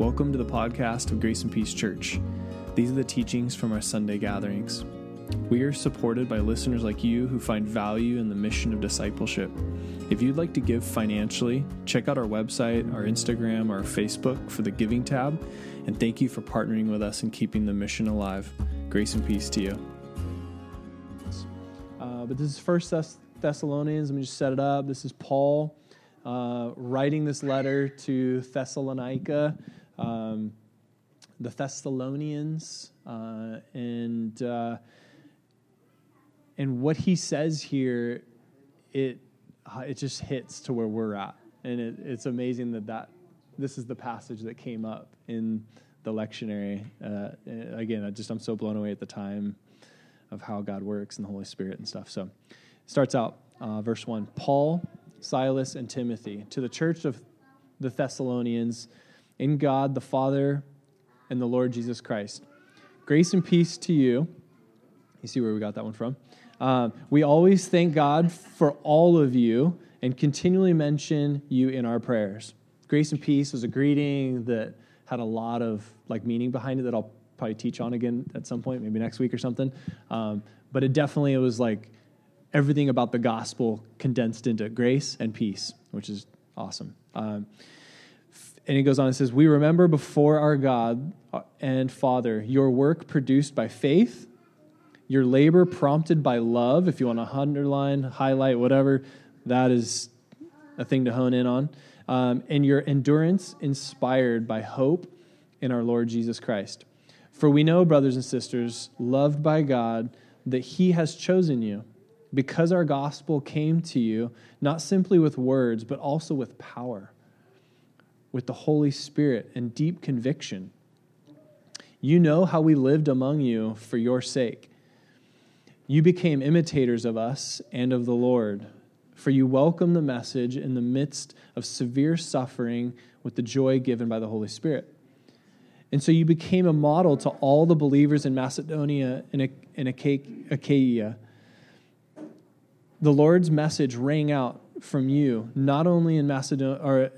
Welcome to the podcast of Grace and Peace Church. These are the teachings from our Sunday gatherings. We are supported by listeners like you who find value in the mission of discipleship. If you'd like to give financially, check out our website, our Instagram, or our Facebook for the giving tab. And thank you for partnering with us and keeping the mission alive. Grace and peace to you. Uh, but this is First Thess- Thessalonians. Let me just set it up. This is Paul uh, writing this letter to Thessalonica um, the Thessalonians, uh, and uh, and what he says here, it uh, it just hits to where we're at, and it, it's amazing that that this is the passage that came up in the lectionary. Uh, again, I just I'm so blown away at the time of how God works and the Holy Spirit and stuff. So, starts out uh, verse one: Paul, Silas, and Timothy to the church of the Thessalonians in God the Father and the Lord Jesus Christ. Grace and peace to you. You see where we got that one from? Uh, we always thank God for all of you and continually mention you in our prayers. Grace and peace was a greeting that had a lot of like meaning behind it that I'll probably teach on again at some point, maybe next week or something. Um, but it definitely it was like everything about the gospel condensed into grace and peace, which is awesome. Um, and he goes on and says, We remember before our God and Father your work produced by faith, your labor prompted by love. If you want to underline, highlight, whatever, that is a thing to hone in on. Um, and your endurance inspired by hope in our Lord Jesus Christ. For we know, brothers and sisters, loved by God, that He has chosen you because our gospel came to you not simply with words, but also with power with the Holy Spirit and deep conviction. You know how we lived among you for your sake. You became imitators of us and of the Lord, for you welcomed the message in the midst of severe suffering with the joy given by the Holy Spirit. And so you became a model to all the believers in Macedonia and Achaia. The Lord's message rang out from you, not only in Macedonia, or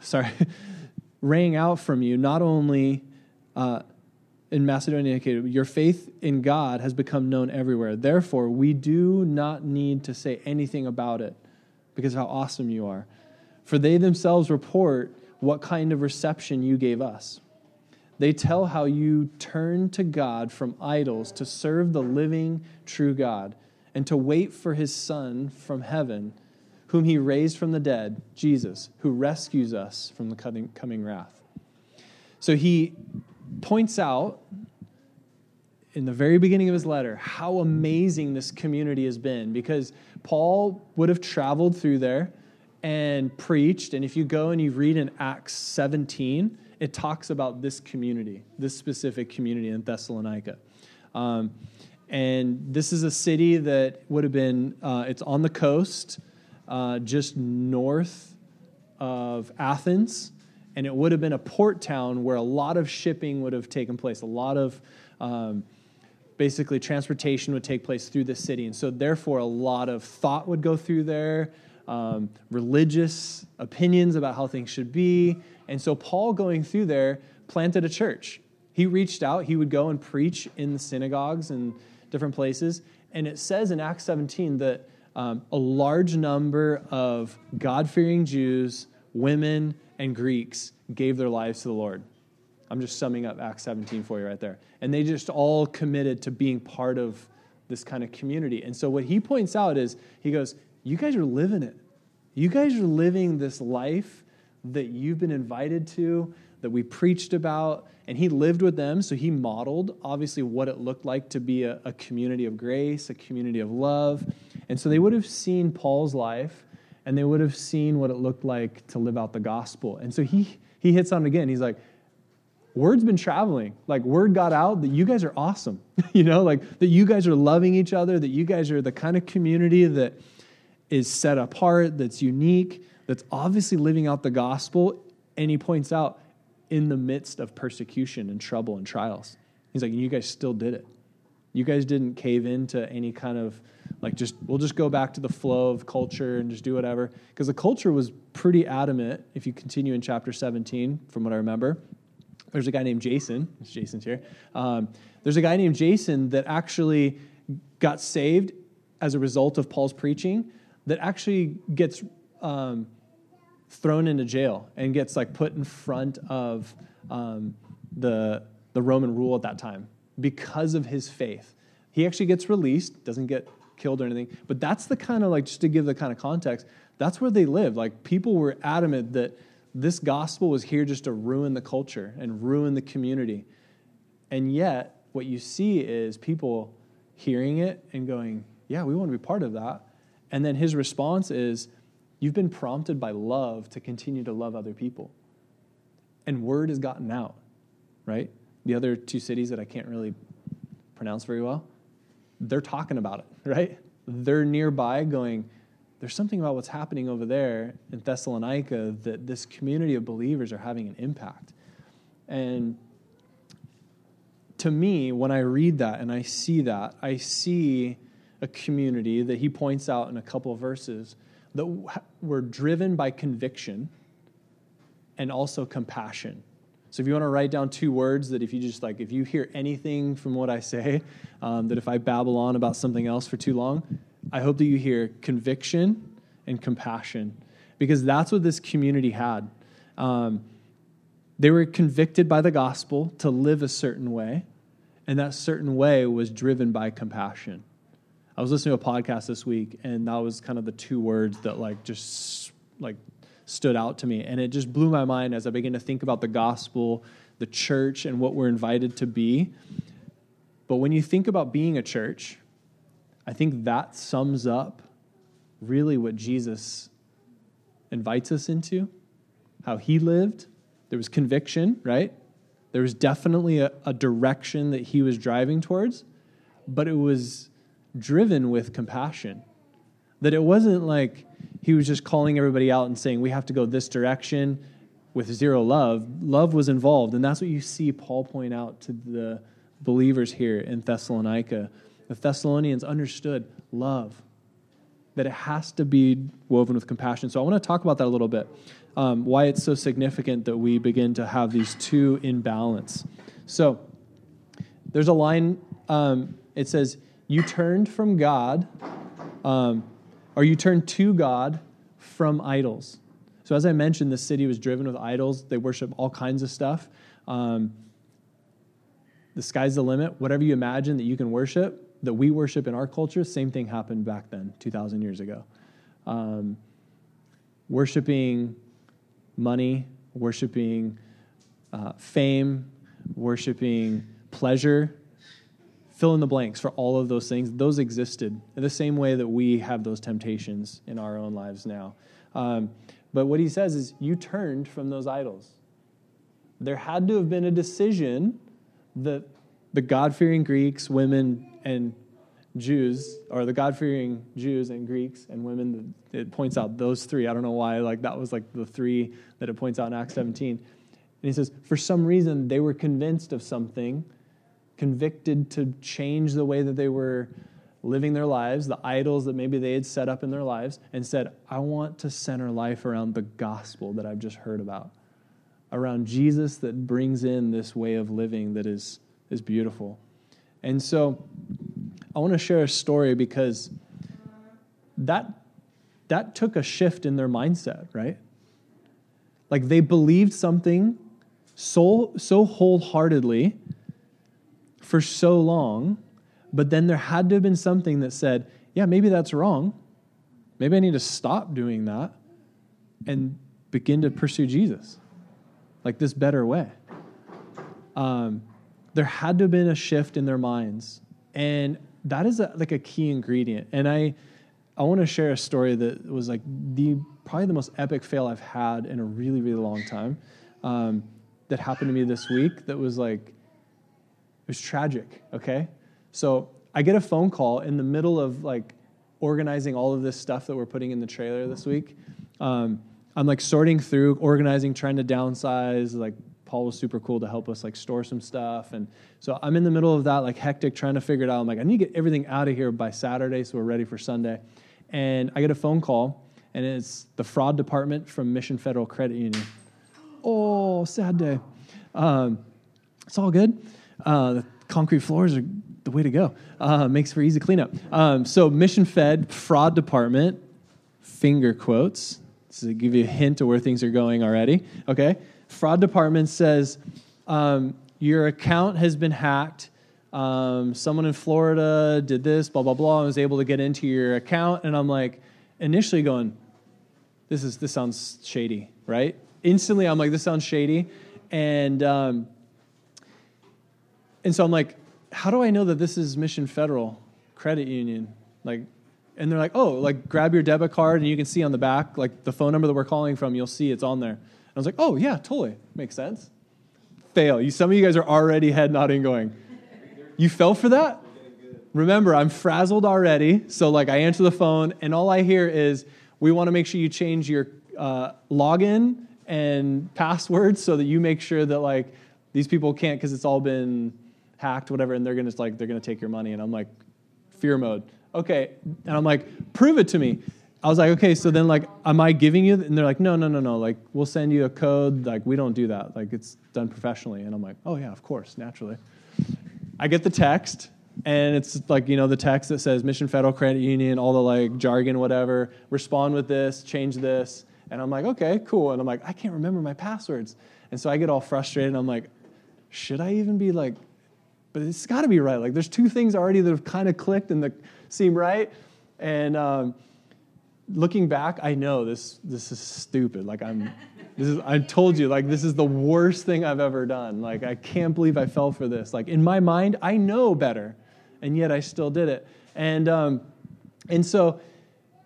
sorry, rang out from you, not only uh, in Macedonia, your faith in God has become known everywhere. Therefore, we do not need to say anything about it because of how awesome you are. For they themselves report what kind of reception you gave us. They tell how you turned to God from idols to serve the living, true God and to wait for his Son from heaven whom he raised from the dead, Jesus, who rescues us from the coming, wrath. So he points out in the very beginning of his letter how amazing this community has been because Paul would have traveled through there and preached. And if you go and you read in Acts 17, it talks about this community, this specific community in Thessalonica. Um, and this is a city that would have been, uh, it's on the coast uh, just north of Athens, and it would have been a port town where a lot of shipping would have taken place. A lot of um, basically transportation would take place through the city, and so therefore a lot of thought would go through there, um, religious opinions about how things should be, and so Paul going through there planted a church. He reached out. He would go and preach in the synagogues and different places, and it says in Acts 17 that um, a large number of God fearing Jews, women, and Greeks gave their lives to the Lord. I'm just summing up Acts 17 for you right there. And they just all committed to being part of this kind of community. And so what he points out is he goes, You guys are living it. You guys are living this life that you've been invited to, that we preached about. And he lived with them, so he modeled, obviously, what it looked like to be a, a community of grace, a community of love. And so they would have seen Paul's life and they would have seen what it looked like to live out the gospel. And so he, he hits on it again. He's like, word's been traveling. Like, word got out that you guys are awesome. you know, like that you guys are loving each other, that you guys are the kind of community that is set apart, that's unique, that's obviously living out the gospel. And he points out in the midst of persecution and trouble and trials. He's like, you guys still did it. You guys didn't cave into any kind of like just we'll just go back to the flow of culture and just do whatever because the culture was pretty adamant if you continue in chapter 17 from what i remember there's a guy named Jason. Jason's here. Um, there's a guy named Jason that actually got saved as a result of Paul's preaching. That actually gets um, thrown into jail and gets like put in front of um, the the Roman rule at that time because of his faith. He actually gets released, doesn't get killed or anything. But that's the kind of like just to give the kind of context. That's where they lived. Like people were adamant that this gospel was here just to ruin the culture and ruin the community. And yet, what you see is people hearing it and going, Yeah, we want to be part of that. And then his response is, You've been prompted by love to continue to love other people. And word has gotten out, right? The other two cities that I can't really pronounce very well, they're talking about it, right? They're nearby going, there's something about what's happening over there in Thessalonica that this community of believers are having an impact. And to me, when I read that and I see that, I see a community that he points out in a couple of verses that were driven by conviction and also compassion. So if you want to write down two words that if you just like, if you hear anything from what I say, um, that if I babble on about something else for too long, I hope that you hear conviction and compassion because that's what this community had. Um, they were convicted by the gospel to live a certain way, and that certain way was driven by compassion. I was listening to a podcast this week, and that was kind of the two words that like just like stood out to me. And it just blew my mind as I began to think about the gospel, the church, and what we're invited to be. But when you think about being a church, I think that sums up really what Jesus invites us into, how he lived. There was conviction, right? There was definitely a, a direction that he was driving towards, but it was driven with compassion. That it wasn't like he was just calling everybody out and saying, we have to go this direction with zero love. Love was involved. And that's what you see Paul point out to the believers here in Thessalonica. The Thessalonians understood love, that it has to be woven with compassion. So I want to talk about that a little bit. Um, why it's so significant that we begin to have these two in balance. So there's a line, um, it says, You turned from God. Um, or you turn to God from idols. So, as I mentioned, the city was driven with idols. They worship all kinds of stuff. Um, the sky's the limit. Whatever you imagine that you can worship, that we worship in our culture, same thing happened back then, 2,000 years ago. Um, worshiping money, worshiping uh, fame, worshiping pleasure, fill in the blanks for all of those things. Those existed in the same way that we have those temptations in our own lives now. Um, but what he says is, you turned from those idols. There had to have been a decision that the God fearing Greeks, women, and Jews, or the God fearing Jews and Greeks and women, it points out those three. I don't know why, like that was like the three that it points out in Acts 17. And he says, for some reason, they were convinced of something convicted to change the way that they were living their lives, the idols that maybe they had set up in their lives, and said, I want to center life around the gospel that I've just heard about, around Jesus that brings in this way of living that is, is beautiful. And so I want to share a story because that, that took a shift in their mindset, right? Like they believed something so, so wholeheartedly for so long, but then there had to have been something that said, yeah, maybe that's wrong. Maybe I need to stop doing that and begin to pursue Jesus, like this better way. Um, there had to have been a shift in their minds, and that is a, like a key ingredient. And I, I want to share a story that was like the probably the most epic fail I've had in a really really long time. Um, that happened to me this week. That was like was tragic, okay? So I get a phone call in the middle of like organizing all of this stuff that we're putting in the trailer this week. Um, I'm like sorting through, organizing, trying to downsize. Like Paul was super cool to help us like store some stuff, and so I'm in the middle of that, like hectic, trying to figure it out. I'm like, I need to get everything out of here by Saturday, so we're ready for Sunday. And I get a phone call, and it's the fraud department from Mission Federal Credit Union. Oh, sad day. Um, it's all good. Uh, the concrete floors are the way to go. Uh, makes for easy cleanup. Um, so, mission fed fraud department, finger quotes. to give you a hint of where things are going already. Okay. Fraud department says um, your account has been hacked. Um, someone in Florida did this, blah, blah, blah, and was able to get into your account. And I'm like, initially going, this is this sounds shady, right? Instantly, I'm like, this sounds shady, and um, and so I'm like, how do I know that this is Mission Federal Credit Union? Like, and they're like, oh, like grab your debit card and you can see on the back, like the phone number that we're calling from, you'll see it's on there. And I was like, oh yeah, totally makes sense. Fail. You, some of you guys are already head nodding, going, you fell for that. Remember, I'm frazzled already, so like I answer the phone, and all I hear is we want to make sure you change your uh, login and password so that you make sure that like these people can't because it's all been hacked, whatever, and they're gonna like they're gonna take your money. And I'm like, fear mode. Okay, and I'm like, prove it to me. I was like, okay, so then like, am I giving you? And they're like, no, no, no, no. Like, we'll send you a code. Like, we don't do that. Like, it's done professionally. And I'm like, oh yeah, of course, naturally. I get the text and it's like you know the text that says mission federal credit union all the like jargon whatever respond with this change this and i'm like okay cool and i'm like i can't remember my passwords and so i get all frustrated i'm like should i even be like but it's got to be right. Like there's two things already that have kind of clicked and seem right. And um, looking back i know this this is stupid. Like i'm this is i told you like this is the worst thing i've ever done. Like i can't believe i fell for this. Like in my mind i know better and yet I still did it. And, um, and so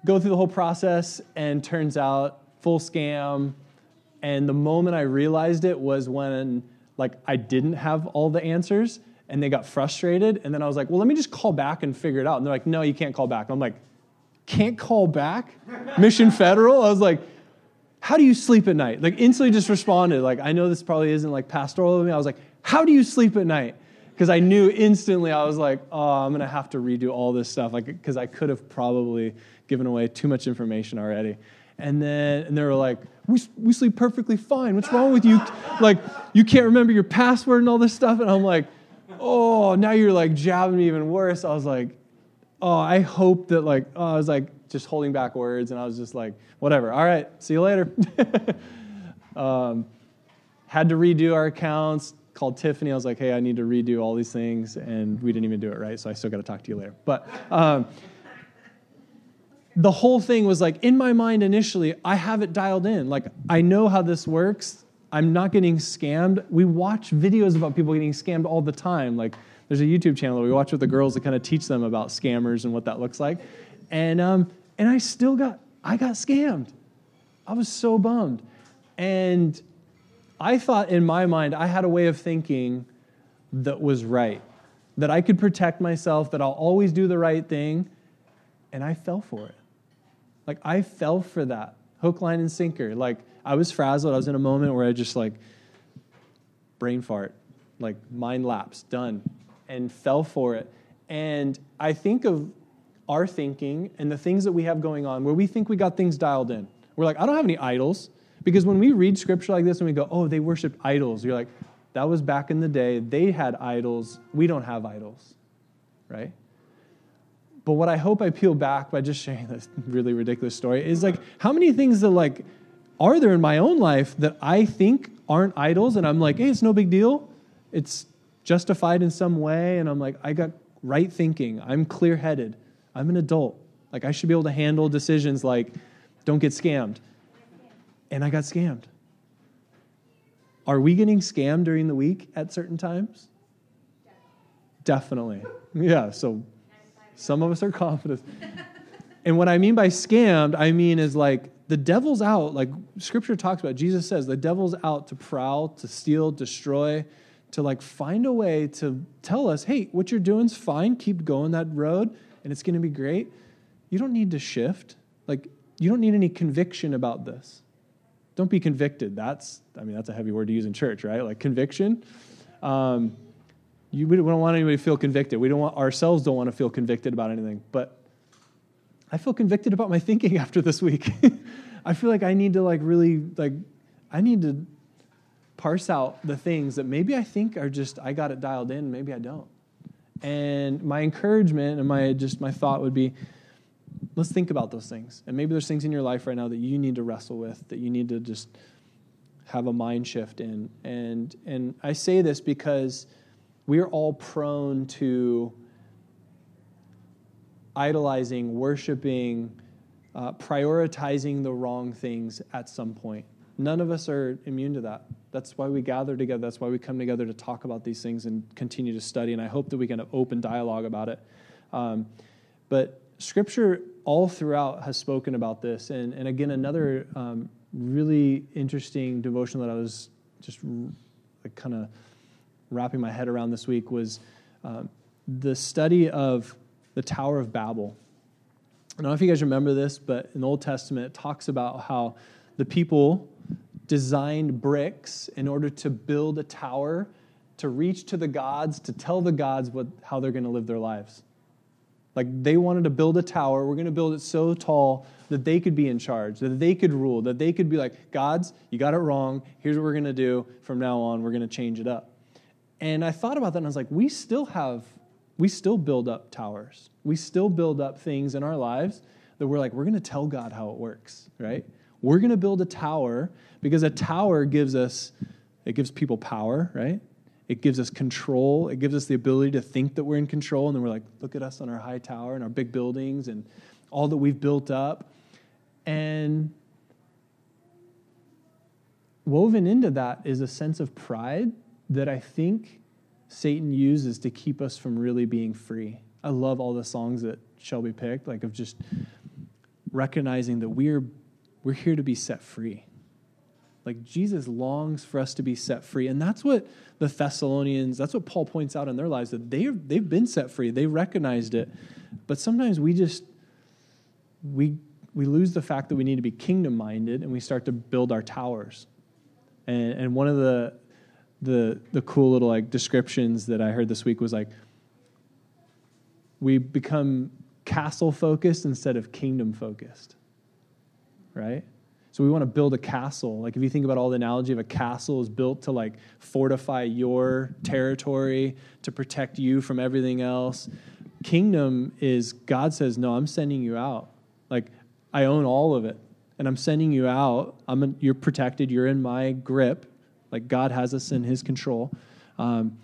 go through the whole process, and turns out full scam. And the moment I realized it was when like I didn't have all the answers, and they got frustrated. And then I was like, well, let me just call back and figure it out. And they're like, no, you can't call back. I'm like, can't call back? Mission Federal? I was like, how do you sleep at night? Like instantly just responded. Like I know this probably isn't like pastoral of me. I was like, how do you sleep at night? because I knew instantly I was like, oh, I'm going to have to redo all this stuff, like because I could have probably given away too much information already. And then and they were like, we, we sleep perfectly fine. What's wrong with you? Like, you can't remember your password and all this stuff. And I'm like, oh, now you're like jabbing me even worse. I was like, oh, I hope that like, oh, I was like just holding back words. And I was just like, whatever. All right, see you later. um, had to redo our accounts, called Tiffany. I was like, hey, I need to redo all these things, and we didn't even do it right, so I still got to talk to you later. But um, the whole thing was like, in my mind initially, I have it dialed in. Like, I know how this works. I'm not getting scammed. We watch videos about people getting scammed all the time. Like, there's a YouTube channel that we watch with the girls to kind of teach them about scammers and what that looks like. And, um, and I still got, I got scammed. I was so bummed. And I thought in my mind I had a way of thinking that was right, that I could protect myself, that I'll always do the right thing, and I fell for it. Like I fell for that hook, line, and sinker. Like I was frazzled. I was in a moment where I just like brain fart, like mind lapse, done, and fell for it. And I think of our thinking and the things that we have going on where we think we got things dialed in. We're like, I don't have any idols. Because when we read scripture like this and we go, oh, they worshiped idols, you're like, that was back in the day. They had idols. We don't have idols, right? But what I hope I peel back by just sharing this really ridiculous story is like, how many things that like are there in my own life that I think aren't idols, and I'm like, hey, it's no big deal. It's justified in some way, and I'm like, I got right thinking. I'm clear headed. I'm an adult. Like I should be able to handle decisions like, don't get scammed and I got scammed. Are we getting scammed during the week at certain times? Definitely. Yeah, so some of us are confident. and what I mean by scammed, I mean is like the devil's out, like scripture talks about, Jesus says the devil's out to prowl, to steal, destroy, to like find a way to tell us, hey, what you're doing's fine, keep going that road, and it's gonna be great. You don't need to shift. Like, you don't need any conviction about this. Don't be convicted. That's, I mean, that's a heavy word to use in church, right? Like conviction. Um, you, we don't want anybody to feel convicted. We don't want ourselves don't want to feel convicted about anything. But I feel convicted about my thinking after this week. I feel like I need to like really like I need to parse out the things that maybe I think are just I got it dialed in, maybe I don't. And my encouragement and my just my thought would be let's think about those things. And maybe there's things in your life right now that you need to wrestle with, that you need to just have a mind shift in. And and I say this because we're all prone to idolizing, worshiping, uh, prioritizing the wrong things at some point. None of us are immune to that. That's why we gather together. That's why we come together to talk about these things and continue to study. And I hope that we can have open dialogue about it. Um, but Scripture all throughout has spoken about this. And, and again, another um, really interesting devotion that I was just kind of wrapping my head around this week was um, the study of the Tower of Babel. I don't know if you guys remember this, but in the Old Testament, it talks about how the people designed bricks in order to build a tower to reach to the gods, to tell the gods what, how they're going to live their lives. Like they wanted to build a tower. We're going to build it so tall that they could be in charge, that they could rule, that they could be like, Gods, you got it wrong. Here's what we're going to do. From now on, we're going to change it up. And I thought about that and I was like, we still have, we still build up towers. We still build up things in our lives that we're like, we're going to tell God how it works, right? We're going to build a tower because a tower gives us, it gives people power, right? It gives us control. It gives us the ability to think that we're in control. And then we're like, look at us on our high tower and our big buildings and all that we've built up. And woven into that is a sense of pride that I think Satan uses to keep us from really being free. I love all the songs that Shelby picked, like of just recognizing that we're we're here to be set free. Like Jesus longs for us to be set free. And that's what the Thessalonians, that's what Paul points out in their lives, that they they've been set free. They recognized it. But sometimes we just we we lose the fact that we need to be kingdom minded and we start to build our towers. And and one of the the the cool little like descriptions that I heard this week was like we become castle focused instead of kingdom focused right? So we want to build a castle. Like if you think about all the analogy of a castle is built to like fortify your territory, to protect you from everything else. Kingdom is God says, "No, I'm sending you out. Like I own all of it, and I'm sending you out. I'm you're protected. You're in my grip. Like God has us in His control." Um,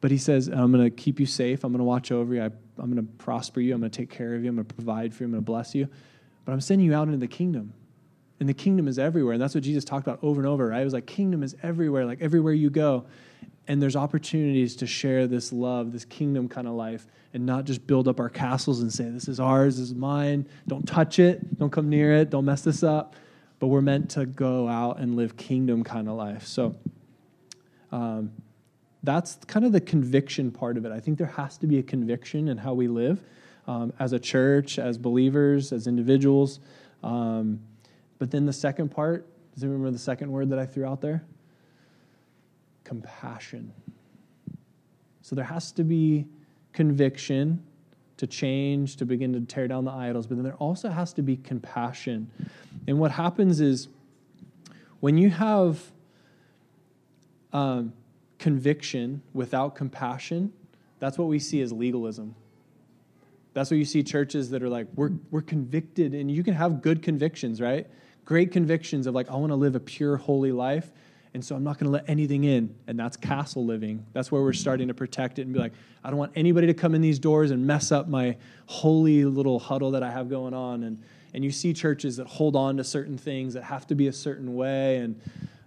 but He says, "I'm going to keep you safe. I'm going to watch over you. I, I'm going to prosper you. I'm going to take care of you. I'm going to provide for you. I'm going to bless you. But I'm sending you out into the kingdom." And the kingdom is everywhere. And that's what Jesus talked about over and over, right? It was like, kingdom is everywhere, like everywhere you go. And there's opportunities to share this love, this kingdom kind of life, and not just build up our castles and say, this is ours, this is mine. Don't touch it. Don't come near it. Don't mess this up. But we're meant to go out and live kingdom kind of life. So um, that's kind of the conviction part of it. I think there has to be a conviction in how we live um, as a church, as believers, as individuals. Um, but then the second part, does anyone remember the second word that I threw out there? Compassion. So there has to be conviction to change, to begin to tear down the idols, but then there also has to be compassion. And what happens is when you have um, conviction without compassion, that's what we see as legalism. That's what you see churches that are like, we're, we're convicted, and you can have good convictions, right? great convictions of like, I want to live a pure, holy life. And so I'm not going to let anything in. And that's castle living. That's where we're starting to protect it and be like, I don't want anybody to come in these doors and mess up my holy little huddle that I have going on. And, and you see churches that hold on to certain things that have to be a certain way. And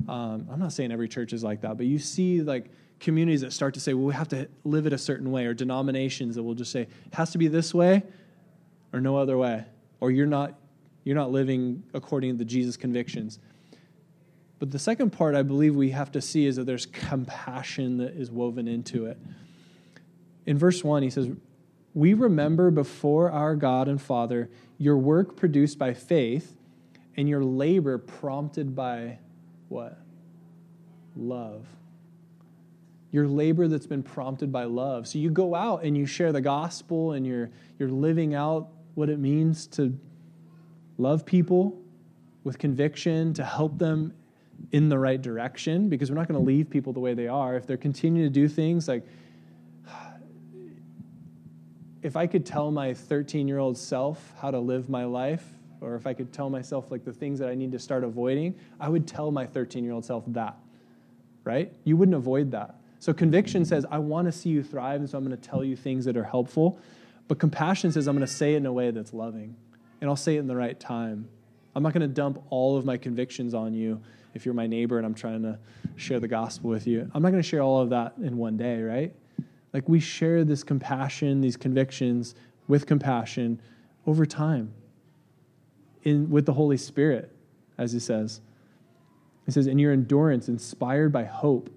um, I'm not saying every church is like that, but you see like communities that start to say, well, we have to live it a certain way, or denominations that will just say, it has to be this way or no other way. Or you're not you're not living according to the Jesus' convictions. But the second part I believe we have to see is that there's compassion that is woven into it. In verse 1, he says, We remember before our God and Father your work produced by faith and your labor prompted by what? Love. Your labor that's been prompted by love. So you go out and you share the gospel and you're, you're living out what it means to love people with conviction, to help them in the right direction because we're not going to leave people the way they are. If they're continuing to do things like, if I could tell my 13 year old self how to live my life, or if I could tell myself like the things that I need to start avoiding, I would tell my 13 year old self that, right? You wouldn't avoid that. So conviction says, I want to see you thrive, and so I'm going to tell you things that are helpful. But compassion says, I'm going to say it in a way that's loving, and I'll say it in the right time. I'm not going to dump all of my convictions on you if you're my neighbor and I'm trying to share the gospel with you. I'm not going to share all of that in one day, right? Like we share this compassion, these convictions with compassion over time in with the Holy Spirit, as he says. He says, in your endurance, inspired by hope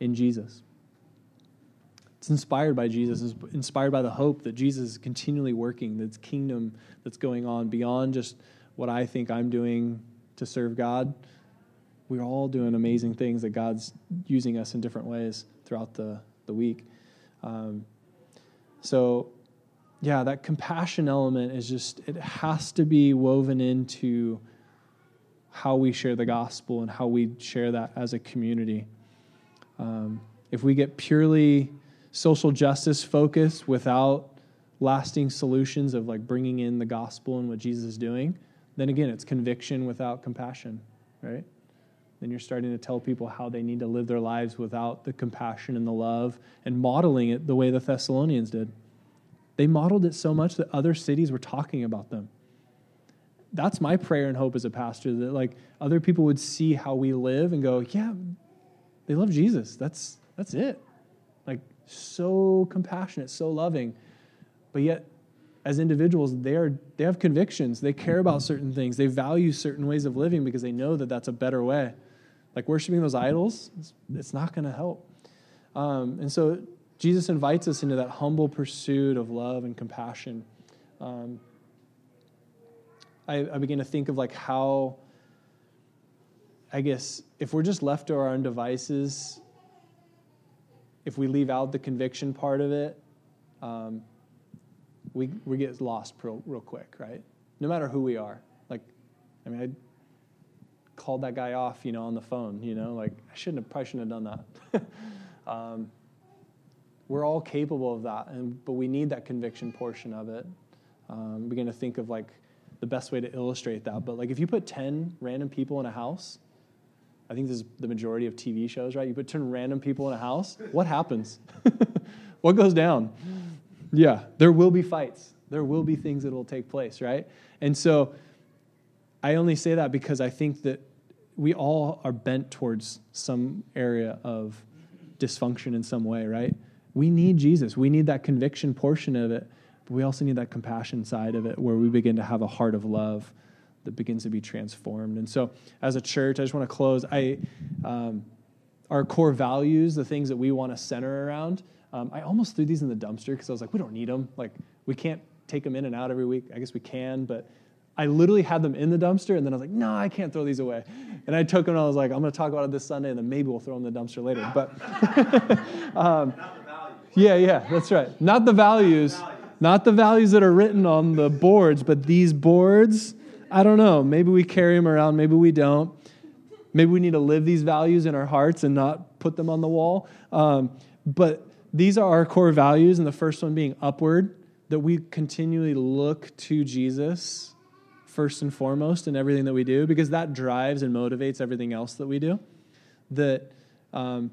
in Jesus. It's inspired by Jesus, it's inspired by the hope that Jesus is continually working, that's kingdom that's going on beyond just what I think I'm doing to serve God. We're all doing amazing things that God's using us in different ways throughout the, the week. Um, so, yeah, that compassion element is just, it has to be woven into how we share the gospel and how we share that as a community. Um, if we get purely social justice focused without lasting solutions of like bringing in the gospel and what Jesus is doing, then again, it's conviction without compassion, right? Then you're starting to tell people how they need to live their lives without the compassion and the love and modeling it the way the Thessalonians did. They modeled it so much that other cities were talking about them. That's my prayer and hope as a pastor that like other people would see how we live and go, yeah, they love Jesus. That's that's it. Like so compassionate, so loving. But yet as individuals, they, are, they have convictions. They care about certain things. They value certain ways of living because they know that that's a better way. Like worshiping those idols, it's, it's not going to help. Um, and so Jesus invites us into that humble pursuit of love and compassion. Um, I, I begin to think of like how, I guess, if we're just left to our own devices, if we leave out the conviction part of it, um, we, we get lost real, real quick, right? No matter who we are. Like, I mean, I called that guy off, you know, on the phone, you know, like I shouldn't have, probably shouldn't have done that. um, we're all capable of that, and, but we need that conviction portion of it. Um, gonna think of like the best way to illustrate that. But like if you put 10 random people in a house, I think this is the majority of TV shows, right? You put 10 random people in a house, what happens? what goes down? Yeah, there will be fights. There will be things that will take place, right? And so I only say that because I think that we all are bent towards some area of dysfunction in some way, right? We need Jesus. We need that conviction portion of it, but we also need that compassion side of it where we begin to have a heart of love that begins to be transformed. And so, as a church, I just want to close. I, um, our core values, the things that we want to center around, um, I almost threw these in the dumpster because I was like, we don't need them. Like, we can't take them in and out every week. I guess we can, but I literally had them in the dumpster, and then I was like, no, I can't throw these away. And I took them, and I was like, I'm going to talk about it this Sunday, and then maybe we'll throw them in the dumpster later. But, um, yeah, yeah, that's right. Not the values, not the values that are written on the boards, but these boards. I don't know. Maybe we carry them around, maybe we don't. Maybe we need to live these values in our hearts and not put them on the wall. Um, but these are our core values, and the first one being upward, that we continually look to Jesus first and foremost in everything that we do, because that drives and motivates everything else that we do. That um,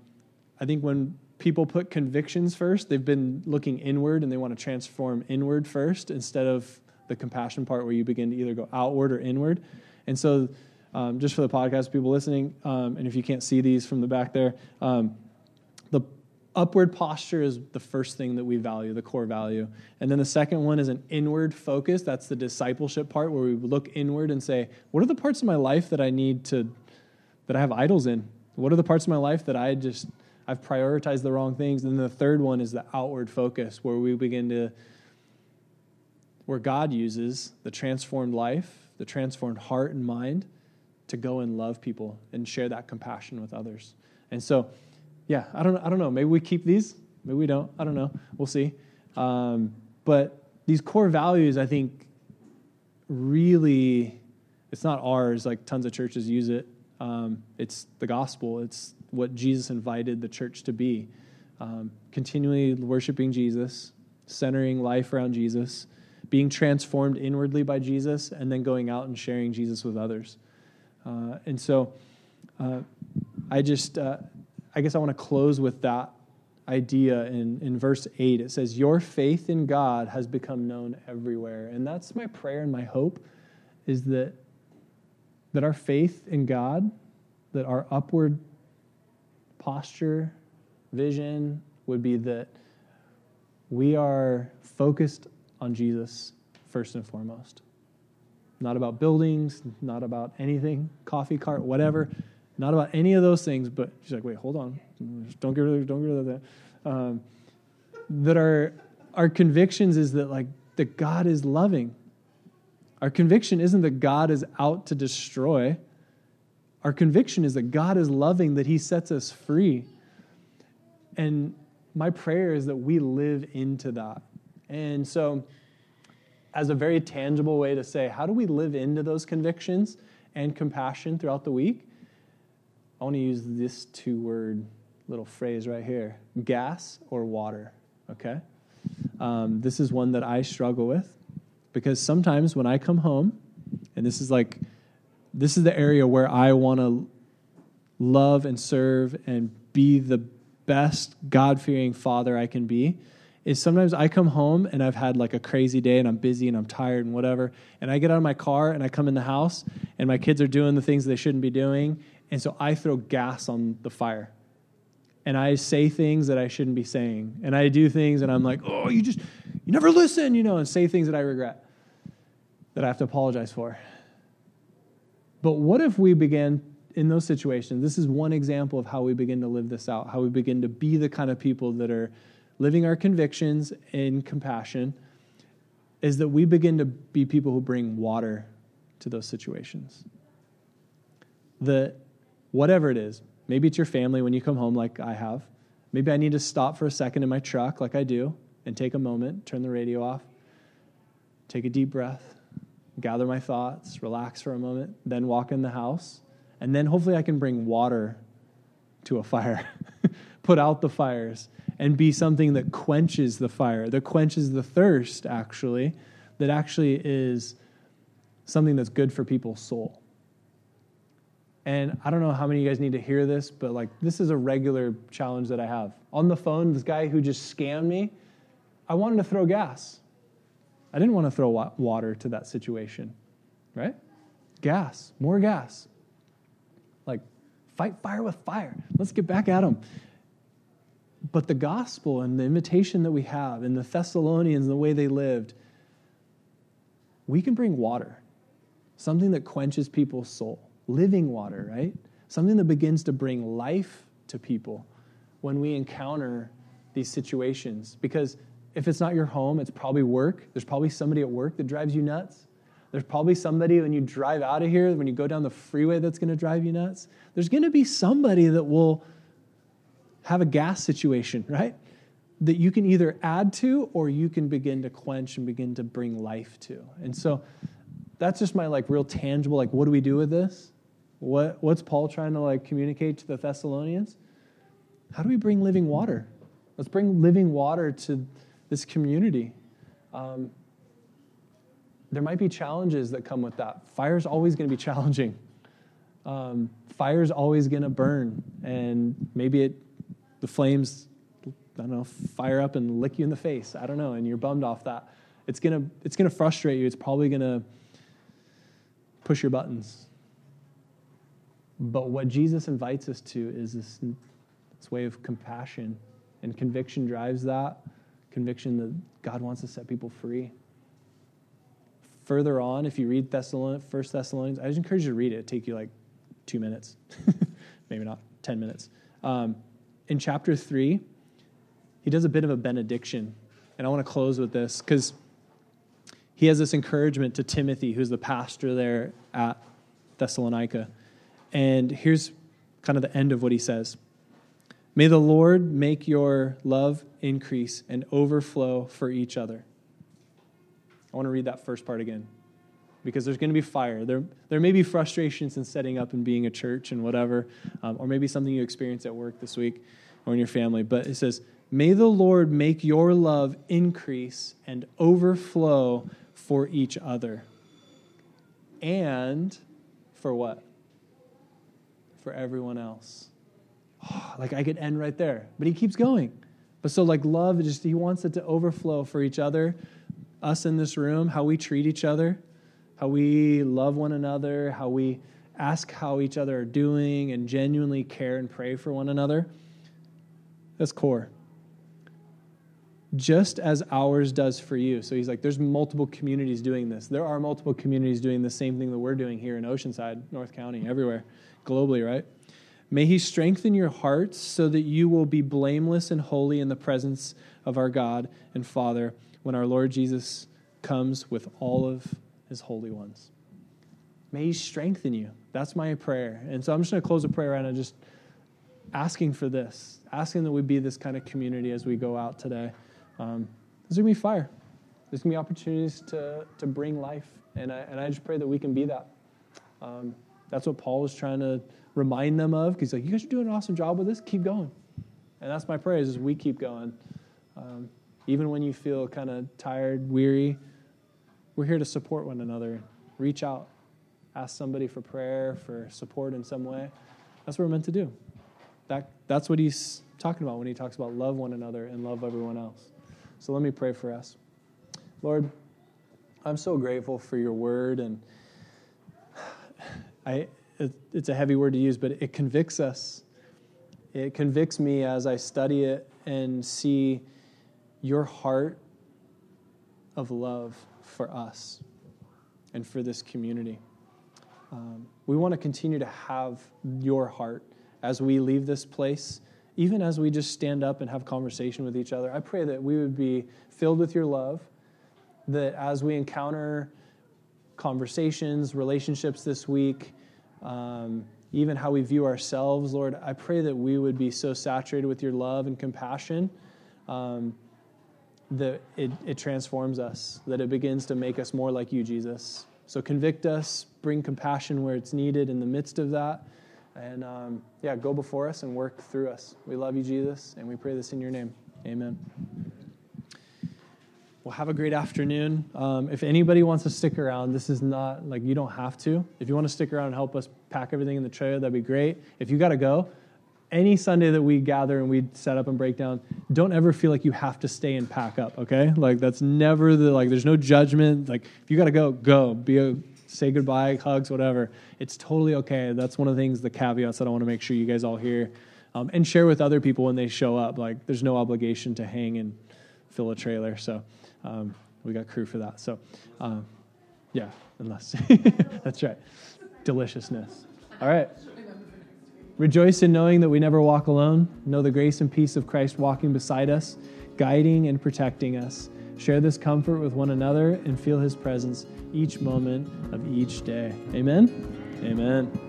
I think when people put convictions first, they've been looking inward and they want to transform inward first instead of the compassion part where you begin to either go outward or inward. And so, um, just for the podcast people listening, um, and if you can't see these from the back there, um, upward posture is the first thing that we value, the core value. And then the second one is an inward focus. That's the discipleship part where we look inward and say, what are the parts of my life that I need to, that I have idols in? What are the parts of my life that I just, I've prioritized the wrong things? And then the third one is the outward focus where we begin to, where God uses the transformed life, the transformed heart and mind to go and love people and share that compassion with others. And so, yeah, I don't, I don't know. Maybe we keep these. Maybe we don't. I don't know. We'll see. Um, but these core values, I think, really, it's not ours. Like tons of churches use it. Um, it's the gospel. It's what Jesus invited the church to be. Um, continually worshiping Jesus, centering life around Jesus, being transformed inwardly by Jesus, and then going out and sharing Jesus with others. Uh, and so, uh, I just, uh, I guess I want to close with that idea in, in verse 8. It says, Your faith in God has become known everywhere. And that's my prayer and my hope is that, that our faith in God, that our upward posture, vision would be that we are focused on Jesus first and foremost. Not about buildings, not about anything, coffee cart, whatever, not about any of those things. But she's like, wait, hold on, don't get rid of, don't get rid of that. Um, that our our convictions is that like that God is loving. Our conviction isn't that God is out to destroy. Our conviction is that God is loving, that He sets us free. And my prayer is that we live into that. And so, as a very tangible way to say, how do we live into those convictions and compassion throughout the week? I want to use this two word little phrase right here gas or water, okay? Um, this is one that I struggle with because sometimes when I come home, and this is like, this is the area where I want to love and serve and be the best God fearing father I can be is sometimes I come home and I've had like a crazy day and I'm busy and I'm tired and whatever. And I get out of my car and I come in the house and my kids are doing the things they shouldn't be doing. And so I throw gas on the fire. And I say things that I shouldn't be saying. And I do things and I'm like, oh, you just, you never listen, you know, and say things that I regret that I have to apologize for. But what if we began in those situations? This is one example of how we begin to live this out, how we begin to be the kind of people that are living our convictions in compassion, is that we begin to be people who bring water to those situations. That whatever it is, maybe it's your family when you come home, like I have. Maybe I need to stop for a second in my truck, like I do, and take a moment, turn the radio off, take a deep breath, gather my thoughts, relax for a moment, then walk in the house. And then hopefully I can bring water to a fire, put out the fires, and be something that quenches the fire, that quenches the thirst, actually, that actually is something that's good for people's soul. And I don't know how many of you guys need to hear this, but like this is a regular challenge that I have. On the phone, this guy who just scammed me, I wanted to throw gas. I didn't want to throw water to that situation, right? Gas, more gas. Like, fight fire with fire. Let's get back at them. But the gospel and the invitation that we have and the Thessalonians and the way they lived, we can bring water, something that quenches people's soul, living water, right? Something that begins to bring life to people when we encounter these situations. Because if it's not your home, it's probably work. There's probably somebody at work that drives you nuts. There's probably somebody when you drive out of here, when you go down the freeway, that's going to drive you nuts. There's going to be somebody that will have a gas situation, right? That you can either add to or you can begin to quench and begin to bring life to. And so that's just my like real tangible, like, what do we do with this? What, what's Paul trying to like communicate to the Thessalonians? How do we bring living water? Let's bring living water to this community. Um, there might be challenges that come with that. Fire's always going to be challenging. Um, fire's always going to burn, and maybe it, the flames, I don't know, fire up and lick you in the face. I don't know, and you're bummed off that. It's gonna, it's gonna frustrate you. It's probably gonna push your buttons. But what Jesus invites us to is this, this way of compassion, and conviction drives that conviction that God wants to set people free. Further on, if you read Thessalonians, First Thessalonians, I just encourage you to read it. It'll take you like two minutes, maybe not, 10 minutes. Um, in chapter 3, he does a bit of a benediction. And I want to close with this because he has this encouragement to Timothy, who's the pastor there at Thessalonica. And here's kind of the end of what he says. May the Lord make your love increase and overflow for each other. I want to read that first part again. because there's going to be fire. There, there may be frustrations in setting up and being a church and whatever, um, or maybe something you experience at work this week or in your family. But it says, May the Lord make your love increase and overflow for each other. And for what? For everyone else. Oh, like I could end right there, but he keeps going. But so, like, love, just he wants it to overflow for each other, us in this room, how we treat each other, how we love one another, how we ask how each other are doing, and genuinely care and pray for one another. That's core. Just as ours does for you. So he's like, there's multiple communities doing this. There are multiple communities doing the same thing that we're doing here in Oceanside, North County, everywhere, globally, right? May he strengthen your hearts so that you will be blameless and holy in the presence of our God and Father when our Lord Jesus comes with all of his holy ones. May he strengthen you. That's my prayer. And so I'm just going to close the prayer right now, just asking for this, asking that we be this kind of community as we go out today. Um, there's going to be fire. There's going to be opportunities to, to bring life. And I, and I just pray that we can be that. Um, that's what Paul was trying to remind them of. He's like, you guys are doing an awesome job with this. Keep going. And that's my prayer is we keep going. Um, even when you feel kind of tired, weary, we're here to support one another. Reach out. Ask somebody for prayer, for support in some way. That's what we're meant to do. That, that's what he's talking about when he talks about love one another and love everyone else. So let me pray for us. Lord, I'm so grateful for your word and I it, it's a heavy word to use, but it convicts us. It convicts me as I study it and see your heart of love for us and for this community. Um, we want to continue to have your heart as we leave this place, even as we just stand up and have conversation with each other. I pray that we would be filled with your love, that as we encounter conversations, relationships this week, um, even how we view ourselves, Lord, I pray that we would be so saturated with your love and compassion um, that it, it transforms us, that it begins to make us more like you, Jesus. So convict us, bring compassion where it's needed in the midst of that. And um, yeah, go before us and work through us. We love you, Jesus, and we pray this in your name. Amen. Well, have a great afternoon. Um, if anybody wants to stick around, this is not like you don't have to. If you want to stick around and help us pack everything in the trailer, that'd be great. If you got to go, any Sunday that we gather and we set up and break down, don't ever feel like you have to stay and pack up, okay? Like that's never the like there's no judgment. Like if you got to go, go. Be a say goodbye, hugs, whatever. It's totally okay. That's one of the things the caveats that I want to make sure you guys all hear. Um, and share with other people when they show up. Like there's no obligation to hang and fill a trailer. So um, we got crew for that. So, um, yeah, unless that's right. Deliciousness. All right. Rejoice in knowing that we never walk alone. Know the grace and peace of Christ walking beside us, guiding and protecting us. Share this comfort with one another and feel his presence each moment of each day. Amen. Amen.